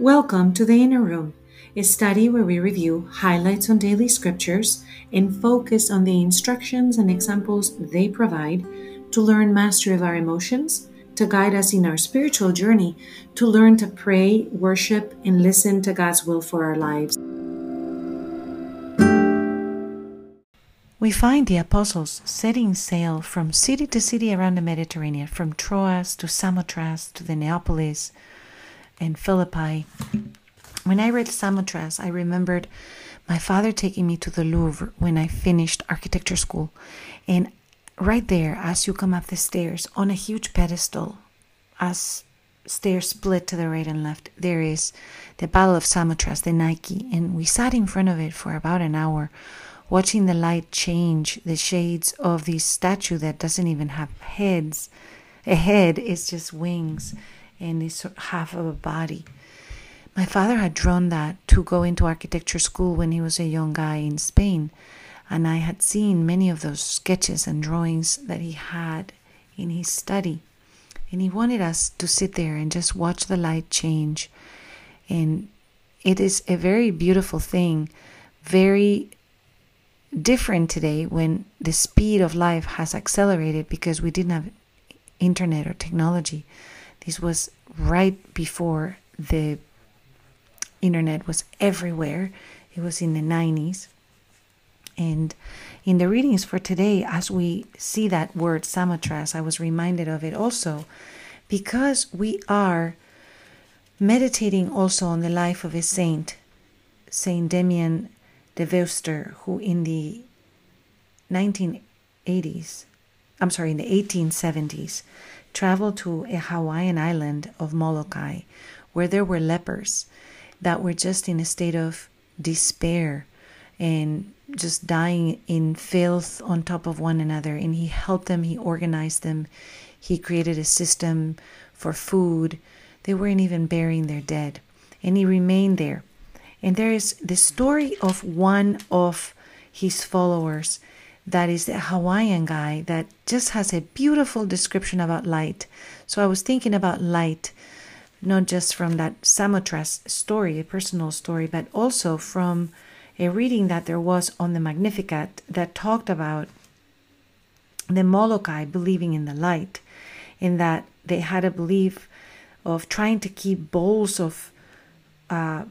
Welcome to the Inner Room, a study where we review highlights on daily scriptures and focus on the instructions and examples they provide to learn mastery of our emotions, to guide us in our spiritual journey, to learn to pray, worship, and listen to God's will for our lives. We find the apostles setting sail from city to city around the Mediterranean, from Troas to Samothrace to the Neapolis and Philippi. When I read Samothrace, I remembered my father taking me to the Louvre when I finished architecture school. And right there, as you come up the stairs, on a huge pedestal, as stairs split to the right and left, there is the Battle of Samothrace, the Nike. And we sat in front of it for about an hour, watching the light change the shades of this statue that doesn't even have heads. A head is just wings and is half of a body. My father had drawn that to go into architecture school when he was a young guy in Spain, and I had seen many of those sketches and drawings that he had in his study. And he wanted us to sit there and just watch the light change. And it is a very beautiful thing, very different today when the speed of life has accelerated because we didn't have internet or technology. This was right before the internet was everywhere. It was in the 90s. And in the readings for today, as we see that word Samothrace, I was reminded of it also because we are meditating also on the life of a saint, Saint Damien de Veuster, who in the 1980s, I'm sorry, in the 1870s, traveled to a Hawaiian island of Molokai where there were lepers that were just in a state of despair and just dying in filth on top of one another. And he helped them, he organized them, he created a system for food. They weren't even burying their dead. And he remained there. And there is the story of one of his followers that is a Hawaiian guy that just has a beautiful description about light. So I was thinking about light, not just from that Samothrace story, a personal story, but also from a reading that there was on the Magnificat that talked about the Molokai believing in the light, in that they had a belief of trying to keep bowls of uh,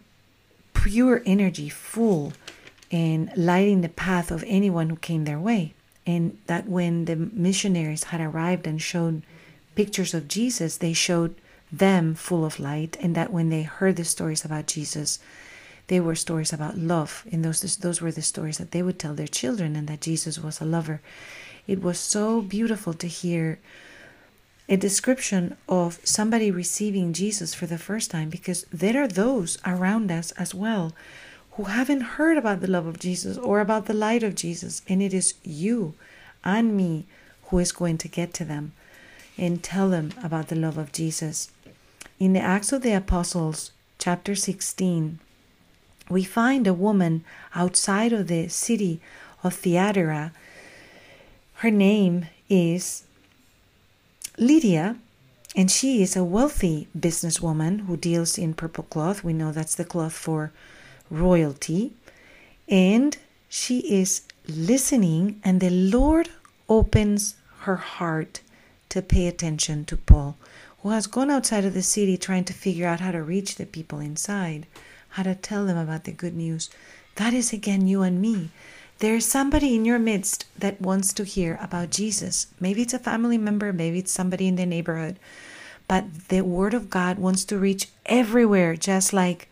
pure energy full and lighting the path of anyone who came their way. And that when the missionaries had arrived and shown pictures of Jesus, they showed them full of light, and that when they heard the stories about Jesus, they were stories about love. And those those were the stories that they would tell their children, and that Jesus was a lover. It was so beautiful to hear a description of somebody receiving Jesus for the first time, because there are those around us as well who haven't heard about the love of Jesus or about the light of Jesus. And it is you and me who is going to get to them and tell them about the love of Jesus. In the Acts of the Apostles, chapter 16, we find a woman outside of the city of Thyatira. Her name is Lydia, and she is a wealthy businesswoman who deals in purple cloth. We know that's the cloth for royalty, and she is listening, and the Lord opens her heart to pay attention to Paul, who has gone outside of the city trying to figure out how to reach the people inside, how to tell them about the good news. That is again you and me. There is somebody in your midst that wants to hear about Jesus. Maybe it's a family member, maybe it's somebody in the neighborhood. But the Word of God wants to reach everywhere, just like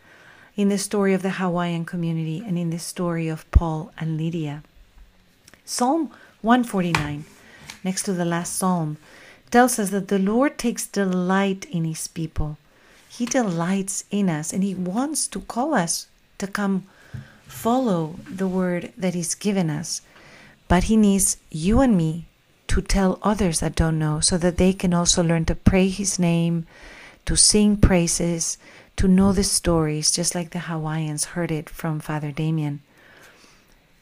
in the story of the Hawaiian community and in the story of Paul and Lydia. Psalm 149, next to the last psalm, tells us that the Lord takes delight in his people. He delights in us and he wants to call us to come follow the word that he's given us. But he needs you and me to tell others that don't know so that they can also learn to pray his name, to sing praises, to know the stories, just like the Hawaiians heard it from Father Damien.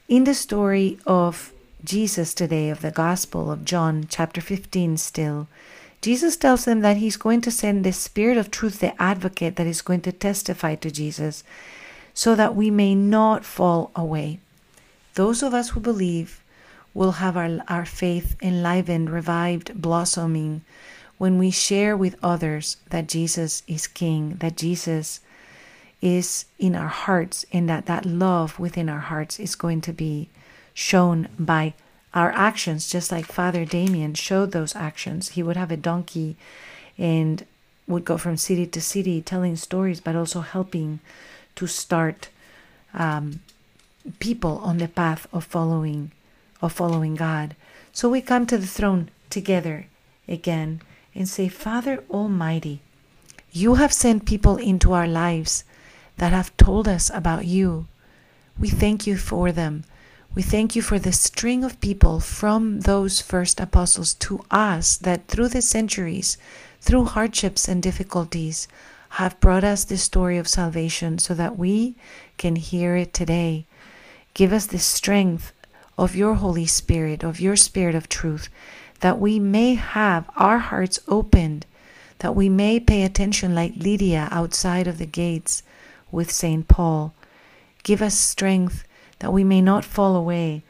In the story of Jesus today, of the Gospel of John, chapter 15, still, Jesus tells them that he's going to send the Spirit of truth, the advocate that is going to testify to Jesus, so that we may not fall away. Those of us who believe will have our, our faith enlivened, revived, blossoming when we share with others that Jesus is King, that Jesus is in our hearts, and that that love within our hearts is going to be shown by our actions, just like Father Damien showed those actions. He would have a donkey and would go from city to city telling stories, but also helping to start um, people on the path of following of following God. So we come to the throne together again and say, Father Almighty, you have sent people into our lives that have told us about you. We thank you for them. We thank you for the string of people from those first apostles to us that through the centuries, through hardships and difficulties, have brought us the story of salvation so that we can hear it today. Give us the strength of your Holy Spirit, of your Spirit of truth, that we may have our hearts opened, that we may pay attention like Lydia outside of the gates with St. Paul. Give us strength that we may not fall away,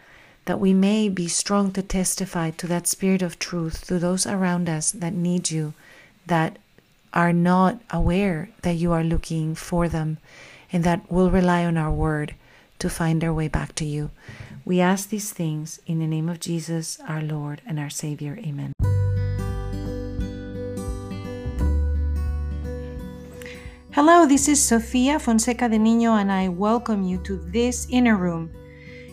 that we may be strong to testify to that spirit of truth to those around us that need you, that are not aware that you are looking for them, and that will rely on our word to find their way back to you. We ask these things in the name of Jesus, our Lord and our Savior. Amen. Hello, this is Sofia Fonseca de Niño, and I welcome you to this inner room.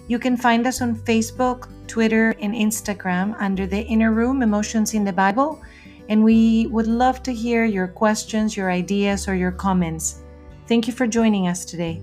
You can find us on Facebook, Twitter, and Instagram under the Inner Room Emotions in the Bible, and we would love to hear your questions, your ideas, or your comments. Thank you for joining us today.